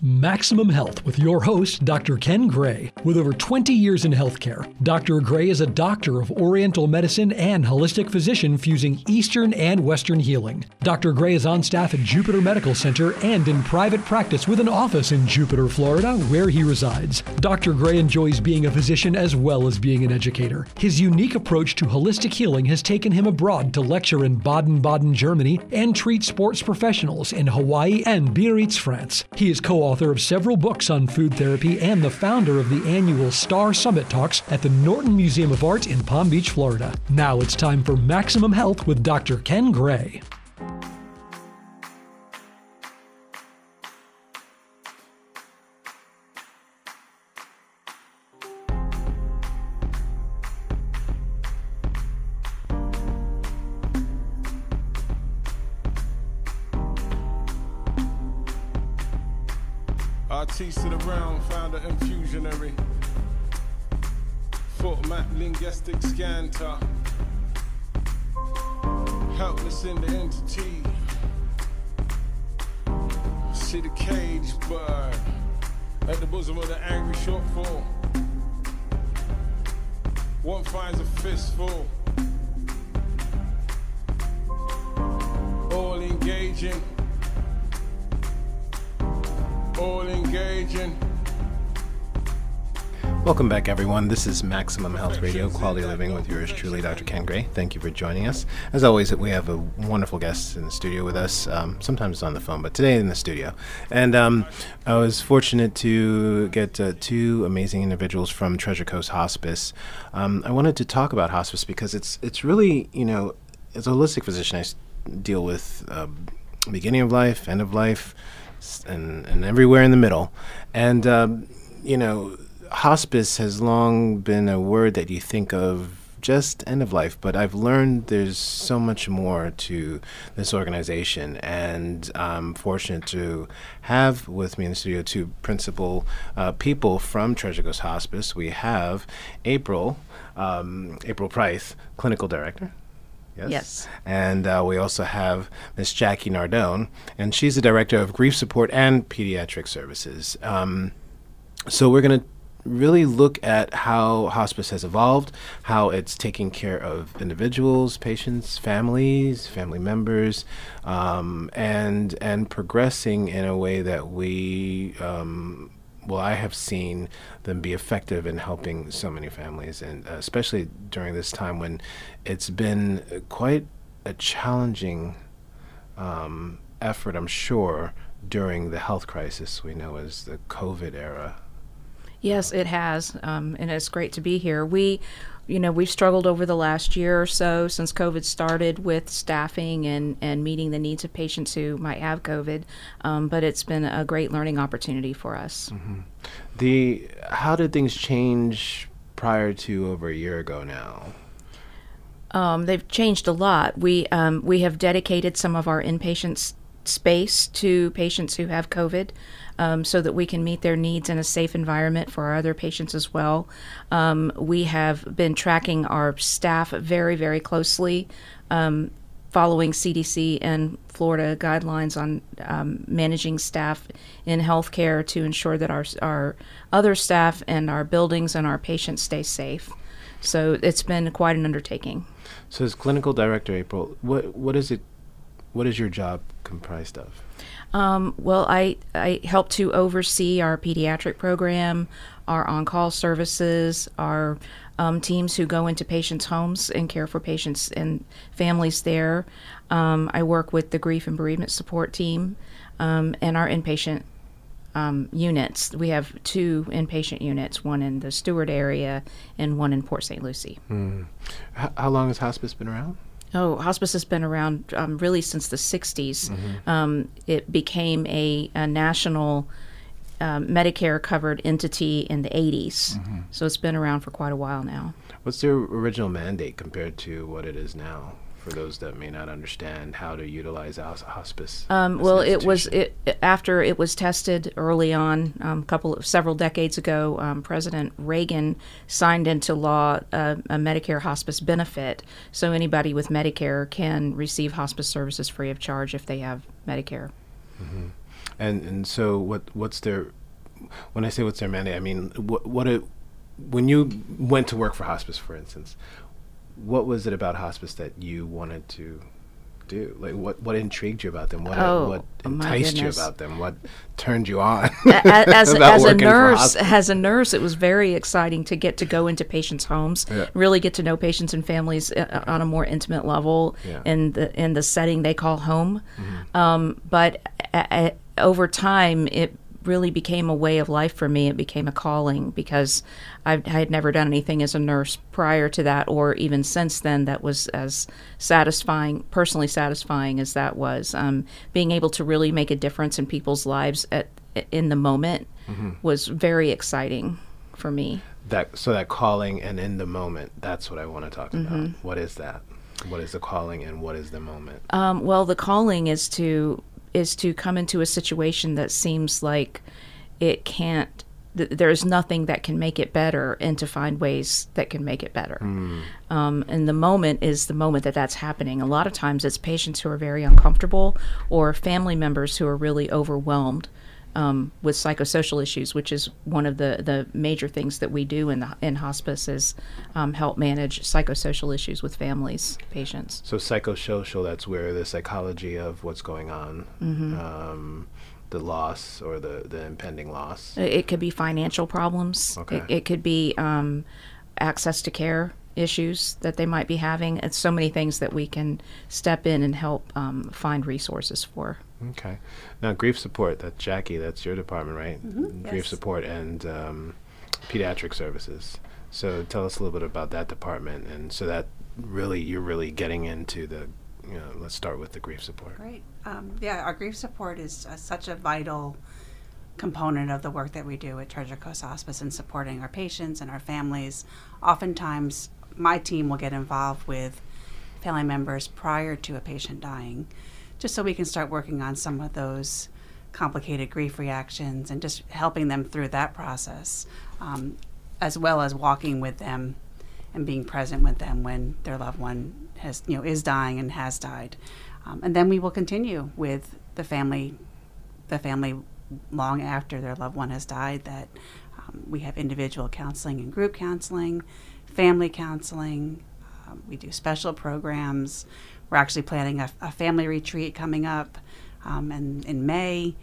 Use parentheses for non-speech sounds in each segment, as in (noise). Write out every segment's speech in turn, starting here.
Maximum Health with your host, Dr. Ken Gray. With over 20 years in healthcare, Dr. Gray is a doctor of Oriental medicine and holistic physician fusing Eastern and Western healing. Dr. Gray is on staff at Jupiter Medical Center and in private practice with an office in Jupiter, Florida, where he resides. Dr. Gray enjoys being a physician as well as being an educator. His unique approach to holistic healing has taken him abroad to lecture in Baden Baden, Germany, and treat sports professionals in Hawaii and Biarritz, France. He is co author of several books on food therapy and the founder of the annual Star Summit Talks at the Norton Museum of Art in Palm Beach, Florida. Now it's time for Maximum Health with Dr. Ken Gray. Artiste of the realm, founder infusionary. Foot map linguistic scanter. Helpless in the entity. See the cage bird at the bosom of the angry shortfall. One finds a fistful. All engaging all engaging. Welcome back, everyone. This is Maximum Health Radio, Quality Living, with yours truly, Dr. Ken Gray. Thank you for joining us. As always, we have a wonderful guest in the studio with us. Um, sometimes on the phone, but today in the studio. And um, I was fortunate to get uh, two amazing individuals from Treasure Coast Hospice. Um, I wanted to talk about hospice because it's it's really you know, as a holistic physician, I deal with uh, beginning of life, end of life and, and everywhere in the middle. And, um, you know, hospice has long been a word that you think of just end of life, but I've learned there's so much more to this organization. And I'm fortunate to have with me in the studio two principal uh, people from Treasure Coast Hospice. We have April, um, April Price, clinical director. Yes. Yes. And uh, we also have Miss Jackie Nardone, and she's the director of grief support and pediatric services. Um, so we're going to really look at how hospice has evolved, how it's taking care of individuals, patients, families, family members, um, and and progressing in a way that we. Um, well, I have seen them be effective in helping so many families, and uh, especially during this time when it's been quite a challenging um, effort, I'm sure, during the health crisis we know as the COVID era. Yes, it has, um, and it's great to be here. We, you know, we've struggled over the last year or so since COVID started with staffing and, and meeting the needs of patients who might have COVID, um, but it's been a great learning opportunity for us. The how did things change prior to over a year ago now? Um, they've changed a lot. We um, we have dedicated some of our inpatient s- space to patients who have COVID, um, so that we can meet their needs in a safe environment for our other patients as well. Um, we have been tracking our staff very very closely. Um, Following CDC and Florida guidelines on um, managing staff in healthcare to ensure that our our other staff and our buildings and our patients stay safe. So it's been quite an undertaking. So, as clinical director, April, what what is it? What is your job comprised of? Um, well, I, I help to oversee our pediatric program, our on call services, our um, teams who go into patients' homes and care for patients and families there. Um, I work with the grief and bereavement support team um, and our inpatient um, units. We have two inpatient units, one in the Stuart area and one in Port St. Lucie. H- how long has hospice been around? Oh, hospice has been around um, really since the 60s. Um, it became a, a national um, Medicare covered entity in the 80s. So it's been around for quite a while now. What's their original mandate compared to what it is now? For those that may not understand how to utilize hospice. Um, well, it was it after it was tested early on, um, couple of several decades ago. Um, President Reagan signed into law uh, a Medicare hospice benefit, so anybody with Medicare can receive hospice services free of charge if they have Medicare. And and so what what's their when I say what's their mandate, I mean what what it when you went to work for hospice, for instance, what was it about hospice that you wanted to do? Like, what what intrigued you about them? What Oh, what enticed you about them? What turned you on? (laughs) As, as a nurse as a nurse it was very exciting to get to go into patients homes Yeah. really get to know patients and families uh, on a more intimate level Yeah. Mm-hmm. in the in the setting they call home um, but a, a, over time it really became a way of life for me it became a calling because I, I had never done anything as a nurse prior to that or even since then that was as satisfying personally satisfying as that was um, being able to really make a difference in people's lives at in the moment Mm-hmm. was very exciting for me. that so that calling and in the moment. That's what I want to talk Mm-hmm. about. What is that? What is the calling and what is the moment? Um, well, the calling is to is to come into a situation that seems like it can't. Th- there's nothing that can make it better, and to find ways that can make it better. Um, and the moment is the moment that that's happening. A lot of times, it's patients who are very uncomfortable, or family members who are really overwhelmed. Um, with psychosocial issues, which is one of the, the major things that we do in the, in hospice, is um, help manage psychosocial issues with families, patients. So psychosocial, that's where the psychology of what's going on, Mm-hmm. um, the loss or the, the impending loss. It could be financial problems. Okay. It, it could be um, access to care issues that they might be having. It's so many things that we can step in and help um, find resources for. Okay. Now, grief support, that's Jackie, that's your department, right? Grief yes. support and um, pediatric services. So tell us a little bit about that department. And so that really, you're really getting into the, you know, let's start with the grief support. Great. Um, yeah, our grief support is uh, such a vital component of the work that we do at Treasure Coast Hospice in supporting our patients and our families. Oftentimes, my team will get involved with family members prior to a patient dying, just so we can start working on some of those complicated grief reactions and just helping them through that process, um, as well as walking with them and being present with them when their loved one has, you know, is dying and has died. Um, and then we will continue with the family, the family long after their loved one has died. That um, we have individual counseling and group counseling, family counseling. Um, we do special programs. We're actually planning a, a family retreat coming up, um, and in May.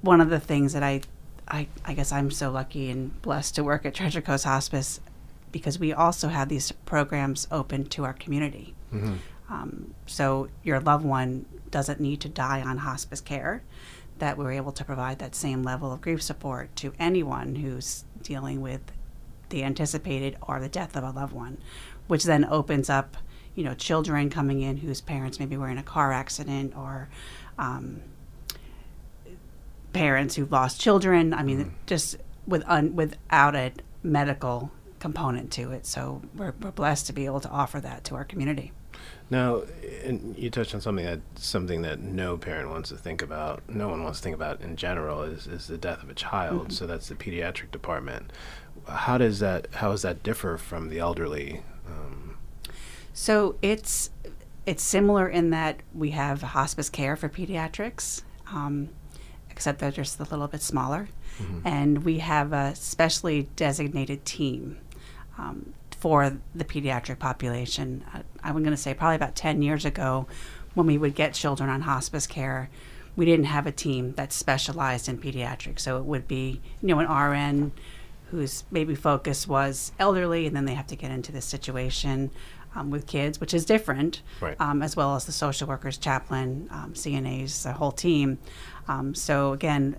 One of the things that I, I, I guess I'm so lucky and blessed to work at Treasure Coast Hospice because we also have these programs open to our community. Um, so your loved one doesn't need to die on hospice care. That we're able to provide that same level of grief support to anyone who's dealing with the anticipated or the death of a loved one, which then opens up, you know, children coming in whose parents maybe were in a car accident or um, parents who've lost children. I mean, just with un, without a medical component to it. So we're, we're blessed to be able to offer that to our community. Now, and you touched on something that something that no parent wants to think about. No one wants to think about in general is, is the death of a child. So that's the pediatric department. How does that how does that differ from the elderly? Um, So it's it's similar in that we have hospice care for pediatrics, um, except they're just a little bit smaller, and we have a specially designated team um, for the pediatric population. I, I'm going to say probably about 10 years ago, when we would get children on hospice care, we didn't have a team that specialized in pediatrics. So it would be, you know, an RN whose maybe focus was elderly, and then they have to get into this situation um, with kids, which is different, Right. um, as well as the social workers, chaplain, um, CNAs, the whole team. Um, so again,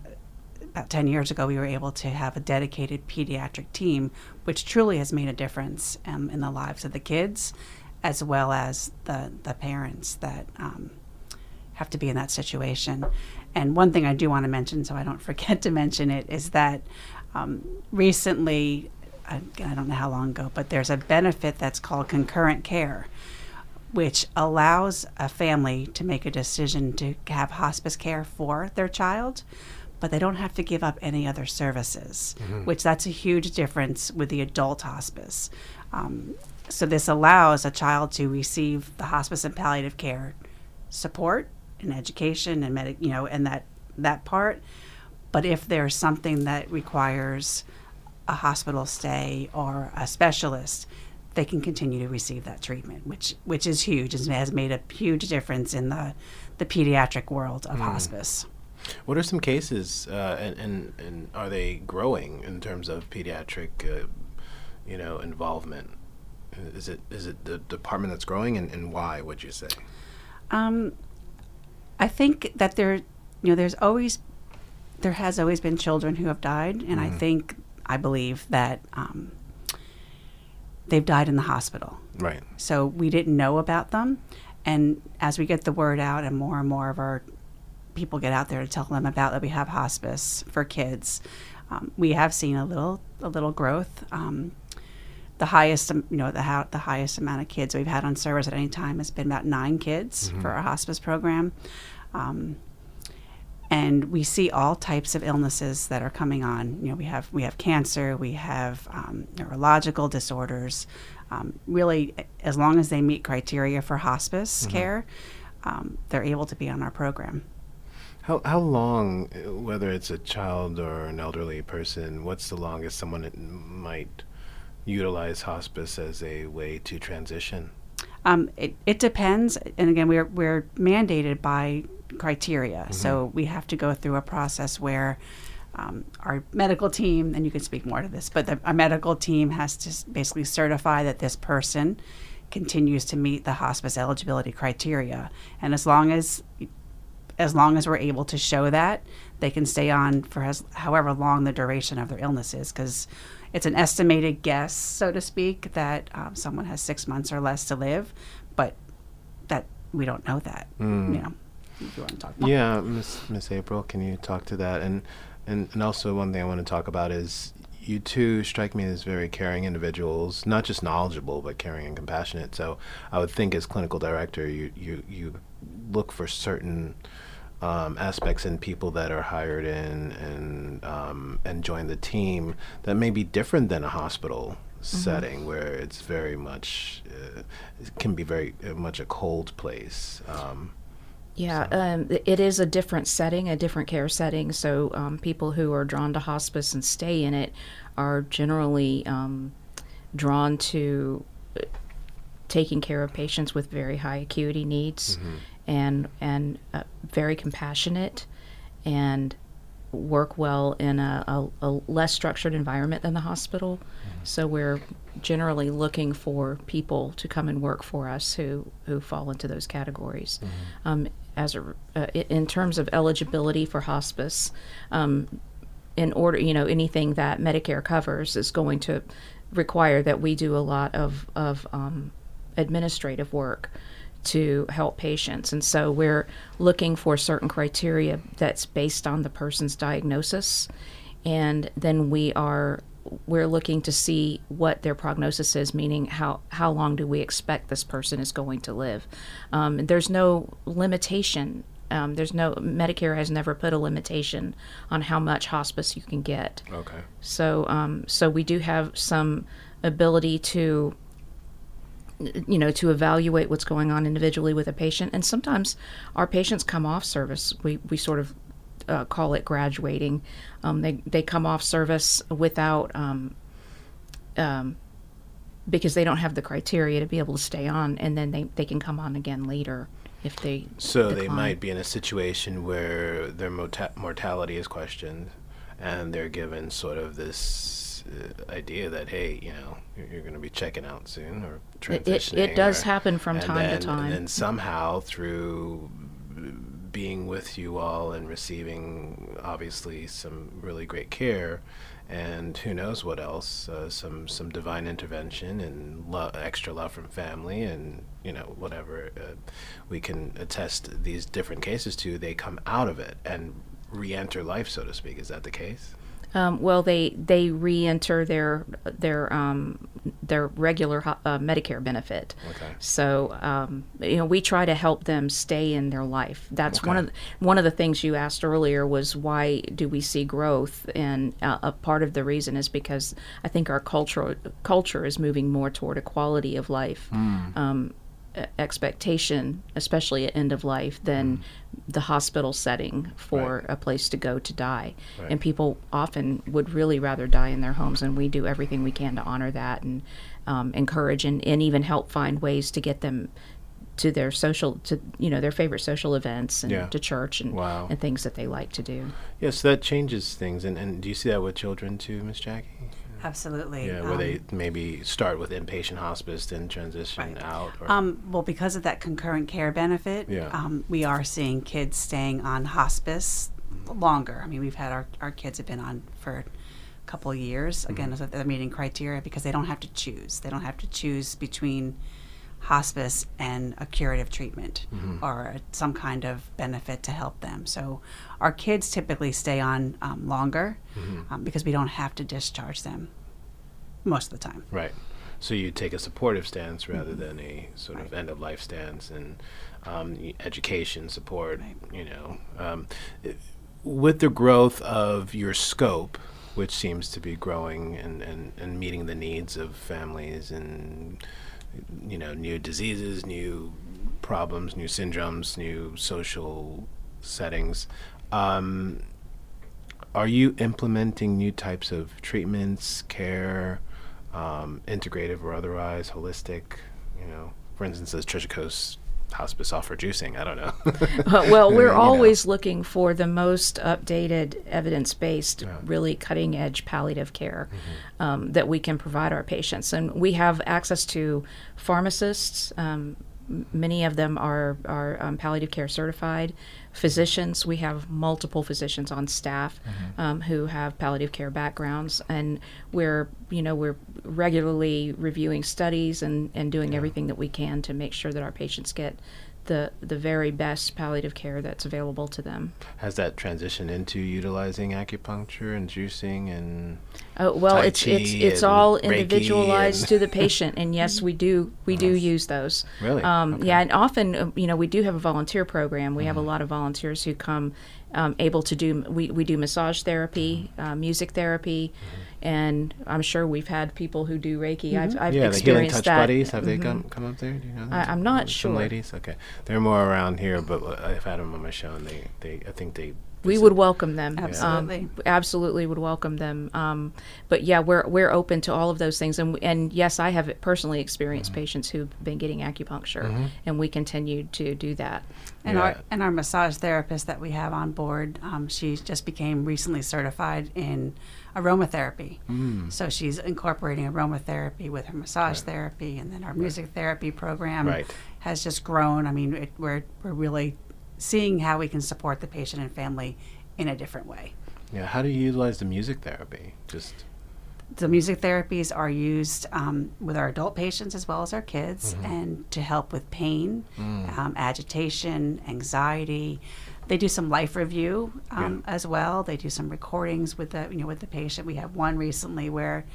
about 10 years ago, we were able to have a dedicated pediatric team, which truly has made a difference um, in the lives of the kids as well as the, the parents that um, have to be in that situation. And one thing I do want to mention, so I don't (laughs) forget to mention it, is that um, recently, I, I don't know how long ago, but there's a benefit that's called concurrent care which allows a family to make a decision to have hospice care for their child, but they don't have to give up any other services, which that's a huge difference with the adult hospice. Um, so this allows a child to receive the hospice and palliative care support and education and medic, you know, and that that part. But if there's something that requires a hospital stay or a specialist, they can continue to receive that treatment, which which is huge and has made a huge difference in the the pediatric world of hospice. What are some cases, uh, and, and and are they growing in terms of pediatric, uh, you know, involvement? Is it is it the department that's growing, and, and why would you say? Um, I think that there, you know, there's always, there has always been children who have died, and I think, I believe that um, they've died in the hospital. Right. So we didn't know about them, and as we get the word out, and more and more of our people get out there to tell them about that we have hospice for kids, um, we have seen a little a little growth. Um, the highest, um, you know, the how, the highest amount of kids we've had on service at any time has been about nine kids for our hospice program. Um, and we see all types of illnesses that are coming on. You know, we have we have cancer, we have um, neurological disorders. Um, really, as long as they meet criteria for hospice care, um, they're able to be on our program. How how long, whether it's a child or an elderly person, what's the longest someone might utilize hospice as a way to transition? Um, it, it depends, and again, we're we're mandated by criteria, so we have to go through a process where um, our medical team, and you can speak more to this, but the, our medical team has to basically certify that this person continues to meet the hospice eligibility criteria, and as long as as long as we're able to show that, they can stay on for as, however long the duration of their illness is, because it's an estimated guess, so to speak, that um, someone has six months or less to live, but that we don't know that. You know, if you want to talk more. Yeah, Miss Miss April, can you talk to that? And and and also one thing I want to talk about is you two strike me as very caring individuals, not just knowledgeable, but caring and compassionate. So I would think as clinical director, you you you look for certain um, aspects in people that are hired in and um, and join the team that may be different than a hospital setting where it's very much uh, it can be very uh, much a cold place. Um, Yeah, um, it is a different setting, a different care setting. So um, people who are drawn to hospice and stay in it are generally um, drawn to uh, taking care of patients with very high acuity needs, and and uh, very compassionate, and work well in a, a, a less structured environment than the hospital. So we're generally looking for people to come and work for us who, who fall into those categories. Um, as a, uh, in terms of eligibility for hospice, um, in order, you know, anything that Medicare covers is going to require that we do a lot of, of um, administrative work to help patients. And so we're looking for certain criteria that's based on the person's diagnosis. And then we are we're looking to see what their prognosis is, meaning how, how long do we expect this person is going to live. Um, and there's no limitation. Um, there's no Medicare has never put a limitation on how much hospice you can get. okay. So, um, so we do have some ability to, you know, to evaluate what's going on individually with a patient. And sometimes our patients come off service. We we sort of uh, call it graduating. Um, they they come off service without. Um, um, because they don't have the criteria to be able to stay on, and then they, they can come on again later if they. So they might be in a situation where their mota- mortality is questioned, and they're given sort of this uh, idea that hey, you know, you're, you're going to be checking out soon or It- transitioning. it, it does or- happen from time then- to time. And then somehow through being with you all and receiving obviously some really great care and who knows what else uh, some some divine intervention and lo- extra love from family and you know whatever uh, we can attest these different cases to they come out of it and re-enter life so to speak. Is that the case Um, well, they they re-enter their their um, their regular uh, Medicare benefit. Okay. So um, you know we try to help them stay in their life. That's one of the, one of the things you asked earlier was why do we see growth? And uh, a part of the reason is because I think our culture culture is moving more toward a quality of life. Um, uh, expectation, especially at end of life, than the hospital setting for. Right. a place to go to die. Right. And people often would really rather die in their homes, and we do everything we can to honor that and um, encourage and, and even help find ways to get them to their social to you know their favorite social events and Yeah. to church and Wow. and things that they like to do. Yeah, so that changes things. And, and do you see that with children too, Miss Jackie? Absolutely. Yeah, where Um, they maybe start with inpatient hospice, then transition Right. out. Or, Um, well, because of that concurrent care benefit, Yeah. um, we are seeing kids staying on hospice longer. I mean, we've had our, our kids have been on for a couple of years. Again, Mm-hmm. they're meeting criteria because they don't have to choose. They don't have to choose between hospice and a curative treatment Mm-hmm. or some kind of benefit to help them. So our kids typically stay on um, longer Mm-hmm. um, because we don't have to discharge them most of the time. Right. So you take a supportive stance rather than a sort of end of life stance and um, education support. Right. You know, um, i- with the growth of your scope, which seems to be growing and, and, and meeting the needs of families and you know new diseases, new problems, new syndromes, new social settings. Um, are you implementing new types of treatments, care, um, integrative or otherwise, holistic? You know, for instance, as Treasure Coast Hospice offer juicing? I don't know. (laughs) Uh, well, (laughs) we're know. always looking for the most updated, evidence based, really cutting edge palliative care um, that we can provide our patients. And we have access to pharmacists. Um, many of them are, are um, palliative care certified. Physicians, we have multiple physicians on staff um, who have palliative care backgrounds, and we're you know we're regularly reviewing studies and, and doing everything that we can to make sure that our patients get the the very best palliative care that's available to them. Has that transitioned into utilizing acupuncture and juicing and Oh, well, it's it's it's all individualized to the patient, and yes, we do we do use those. Really? Um, Okay. Yeah, and often uh, you know we do have a volunteer program. We have a Mm-hmm. lot of volunteers who come um, able to do we we do massage therapy, uh, music therapy, and I'm sure we've had people who do Reiki. I've I've Mm-hmm. yeah, the healing experienced touch that. buddies have they come come up there? Do you know? I, I'm not sure. Some sure. ladies, okay, they're more around here, but I've had them on my show, and they they I think they. we would welcome them. Absolutely. Um, absolutely would welcome them. Um, but yeah, we're we're open to all of those things. And and yes, I have personally experienced Mm-hmm. patients who've been getting acupuncture, and we continue to do that. And Yeah. our and our massage therapist that we have on board, um, she just became recently certified in aromatherapy. Mm. So she's incorporating aromatherapy with her massage therapy, and then our music therapy program Right. has just grown. I mean, it, we're we're really seeing how we can support the patient and family in a different way. Yeah, how do you utilize the music therapy? Just the music therapies are used um, with our adult patients as well as our kids Mm-hmm. and to help with pain Mm. um, agitation anxiety they do some life review um, as well they do some recordings with the you know with the patient we have one recently where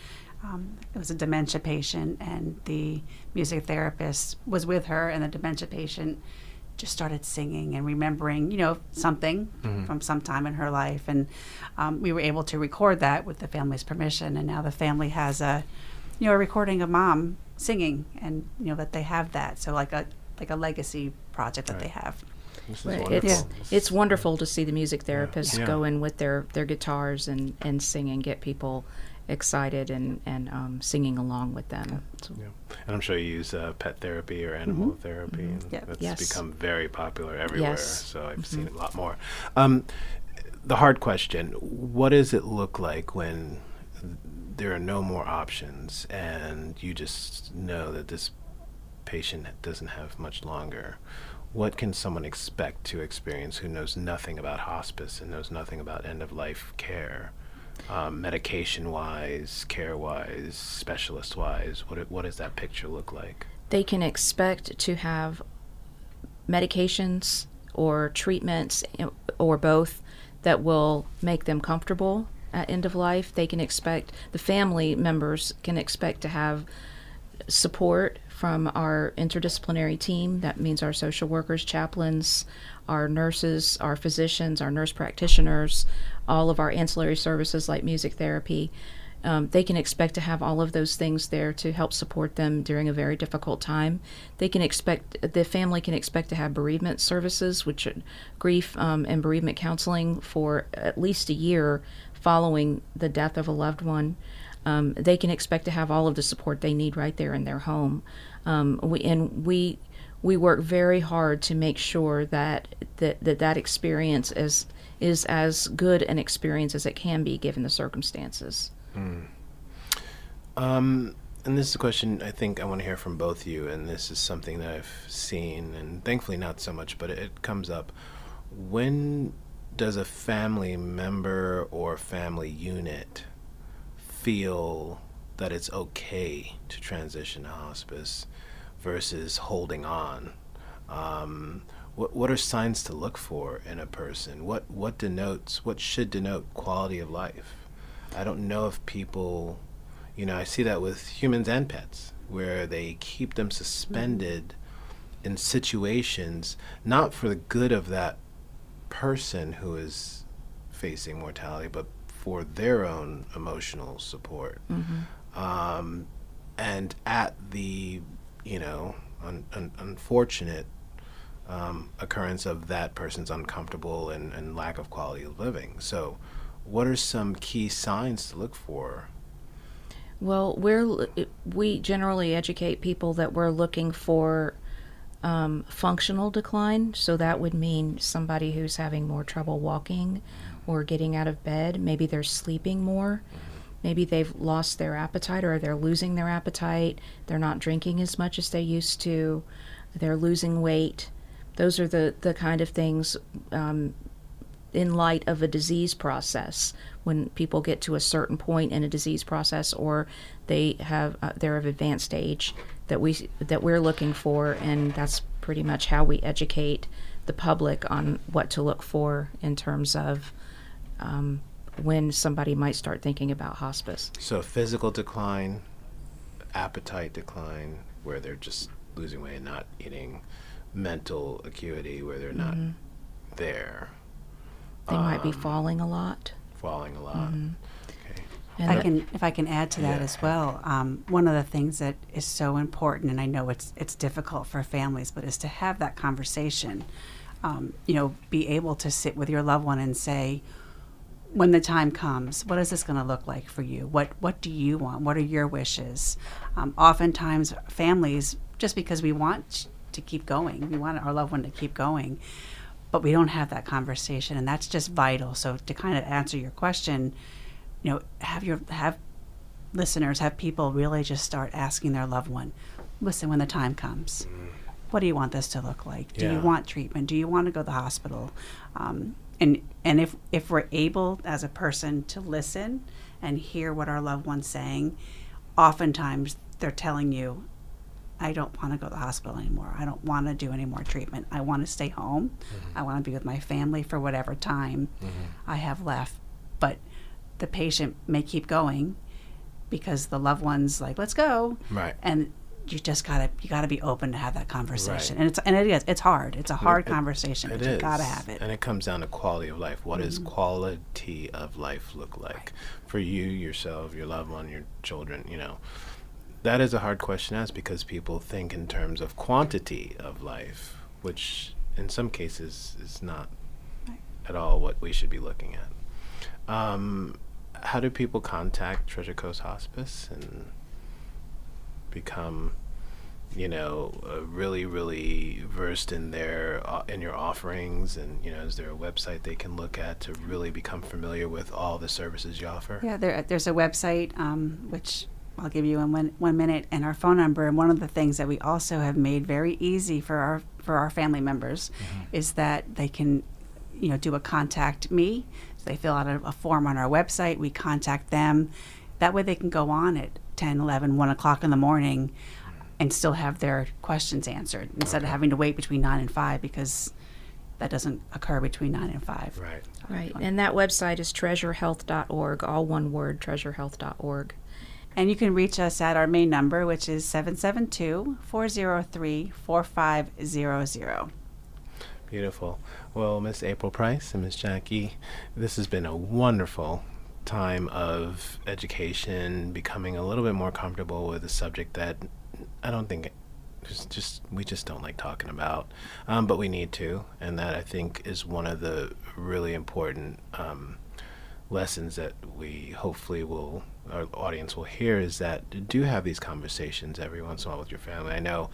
um, it was a dementia patient and the music therapist was with her and the dementia patient just started singing and remembering, you know, something from some time in her life, and um, we were able to record that with the family's permission. And now the family has a, you know, a recording of mom singing, and you know that they have that. So like a like a legacy project that they have. This is But wonderful. It's This it's wonderful to see the music therapists Yeah. go in with their, their guitars and, and sing and get people excited and and um, singing along with them. So- Yeah. And I'm sure you use uh, pet therapy or animal therapy, and Yep. that's Yes. become very popular everywhere. Yes. So I've seen it a lot more. Um, the hard question: What does it look like when there are no more options, and you just know that this patient doesn't have much longer? What can someone expect to experience who knows nothing about hospice and knows nothing about end of life care? um, medication wise, care wise, specialist wise? What what does that picture look like? they can expect to have medications or treatments or both that will make them comfortable at end of life. They can expect the family members can expect to have support from our interdisciplinary team. That means our social workers, chaplains, our nurses, our physicians, our nurse practitioners, all of our ancillary services like music therapy. um, they can expect to have all of those things there to help support them during a very difficult time. They can expect the family can expect to have bereavement services, which are grief um, and bereavement counseling for at least a year following the death of a loved one. Um, they can expect to have all of the support they need right there in their home. Um, we, and we we work very hard to make sure that that that, that experience is is as good an experience as it can be given the circumstances. Um, and this is a question I think I want to hear from both of you, and this is something that I've seen, and thankfully not so much, but it, it comes up. When does a family member or family unit feel that it's okay to transition to hospice versus holding on? Um, what what are signs to look for in a person? What what denotes what should denote quality of life? I don't know if people, you know, I see that with humans and pets, where they keep them suspended in situations not for the good of that person who is facing mortality, but for their own emotional support. Um, and at the, you know, un- un- unfortunate um, occurrence of that person's uncomfortable and, and lack of quality of living. So, what are some key signs to look for? Well, we're we generally educate people that we're looking for um, functional decline. So that would mean somebody who's having more trouble walking or getting out of bed. Maybe they're sleeping more. Maybe they've lost their appetite or they're losing their appetite. They're not drinking as much as they used to. They're losing weight. Those are the, the kind of things um, in light of a disease process when people get to a certain point in a disease process or they have uh, they're of advanced age that we that we're looking for and that's pretty much how we educate the public on what to look for in terms of um, when somebody might start thinking about hospice. So, physical decline, appetite decline, where they're just losing weight and not eating, mental acuity, where they're not there, They might be falling a lot. falling a lot. Okay. And I that- can, if I can add to that Yeah. as well, um, one of the things that is so important, and I know it's it's difficult for families, but is to have that conversation. Um, you know, be able to sit with your loved one and say, when the time comes, what is this going to look like for you? What What do you want? What are your wishes? Um, oftentimes, families, just because we want to keep going, we want our loved one to keep going, but we don't have that conversation, and that's just vital. So, to kind of answer your question, you know, have your have listeners, have people really just start asking their loved one, listen, when the time comes, what do you want this to look like? Do Yeah. you want treatment? Do you want to go to the hospital? Um, and and if if we're able as a person to listen and hear what our loved one's saying, oftentimes they're telling you, I don't want to go to the hospital anymore. I don't want to do any more treatment. I want to stay home. Mm-hmm. I want to be with my family for whatever time mm-hmm. I have left. But the patient may keep going because the loved one's like, let's go. Right. And you just gotta you gotta be open to have that conversation. Right. And it's and it is it's hard. It's a hard It- conversation, It but you gotta have it. Mm-hmm. And it comes down to quality of life. What does quality of life look like for you, yourself, your loved one, your children, you know? That is a hard question to ask because people think in terms of quantity of life, which in some cases is not Right. at all what we should be looking at. Um, how do people contact Treasure Coast Hospice and become you know, uh, really, really versed in their uh, in your offerings, and you know, is there a website they can look at to really become familiar with all the services you offer? Yeah, there, there's a website um, which I'll give you in one, one minute, and our phone number. And one of the things that we also have made very easy for our for our family members is that they can, you know, do a contact me. So they fill out a, a form on our website. We contact them. That way, they can go on at 10, 11, 1 o'clock in the morning, and still have their questions answered instead of having to wait between nine and five because that doesn't occur between nine and five. Right. Right. And that website is treasurehealth.org, all one word, treasurehealth.org. And you can reach us at our main number, which is 772 403 4500. Beautiful. Well, Miss April Price and Miss Jackie, this has been a wonderful time of education, becoming a little bit more comfortable with a subject that I don't think just, just we just don't like talking about, um, but we need to, and that I think is one of the really important um, lessons that we hopefully will our audience will hear is that do have these conversations every once in a while with your family. I know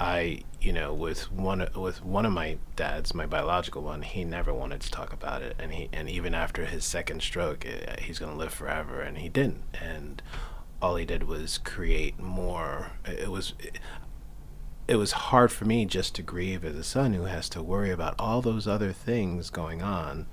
I, you know, with one with one of my dads, my biological one, he never wanted to talk about it, and he and even after his second stroke, it, eh, he's going to live forever, and he didn't, and all he did was create more. It was. It, it was hard for me just to grieve as a son who has to worry about all those other things going on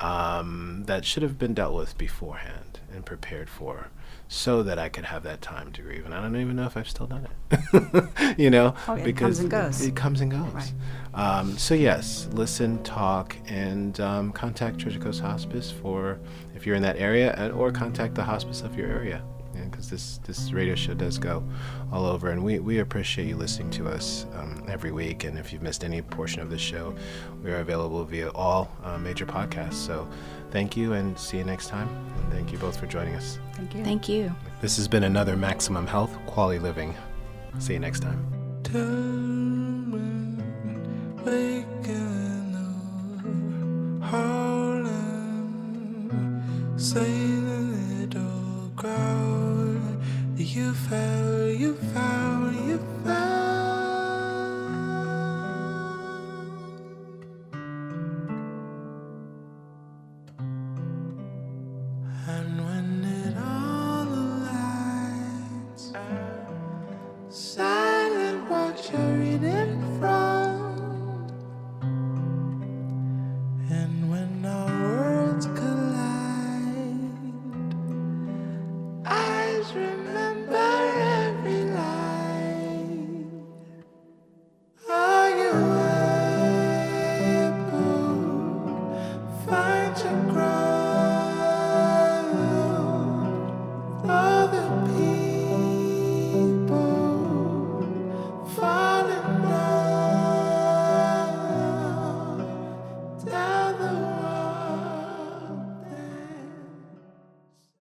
um, that should have been dealt with beforehand and prepared for so that I could have that time to grieve. And I don't even know if I've still done it. (laughs) you know, oh, yeah, because it comes and goes. It comes and goes. Right. Um, so yes, listen, talk, and um, contact Treasure Coast Hospice for if you're in that area, and, or contact the hospice of your area because this this radio show does go all over, and we, we appreciate you listening to us um, every week. And if you've missed any portion of the show, we are available via all uh, major podcasts. So thank you, and see you next time. And thank you both for joining us. Thank you. Thank you. This has been another Maximum Health Quality Living. See you next time. you found, you found,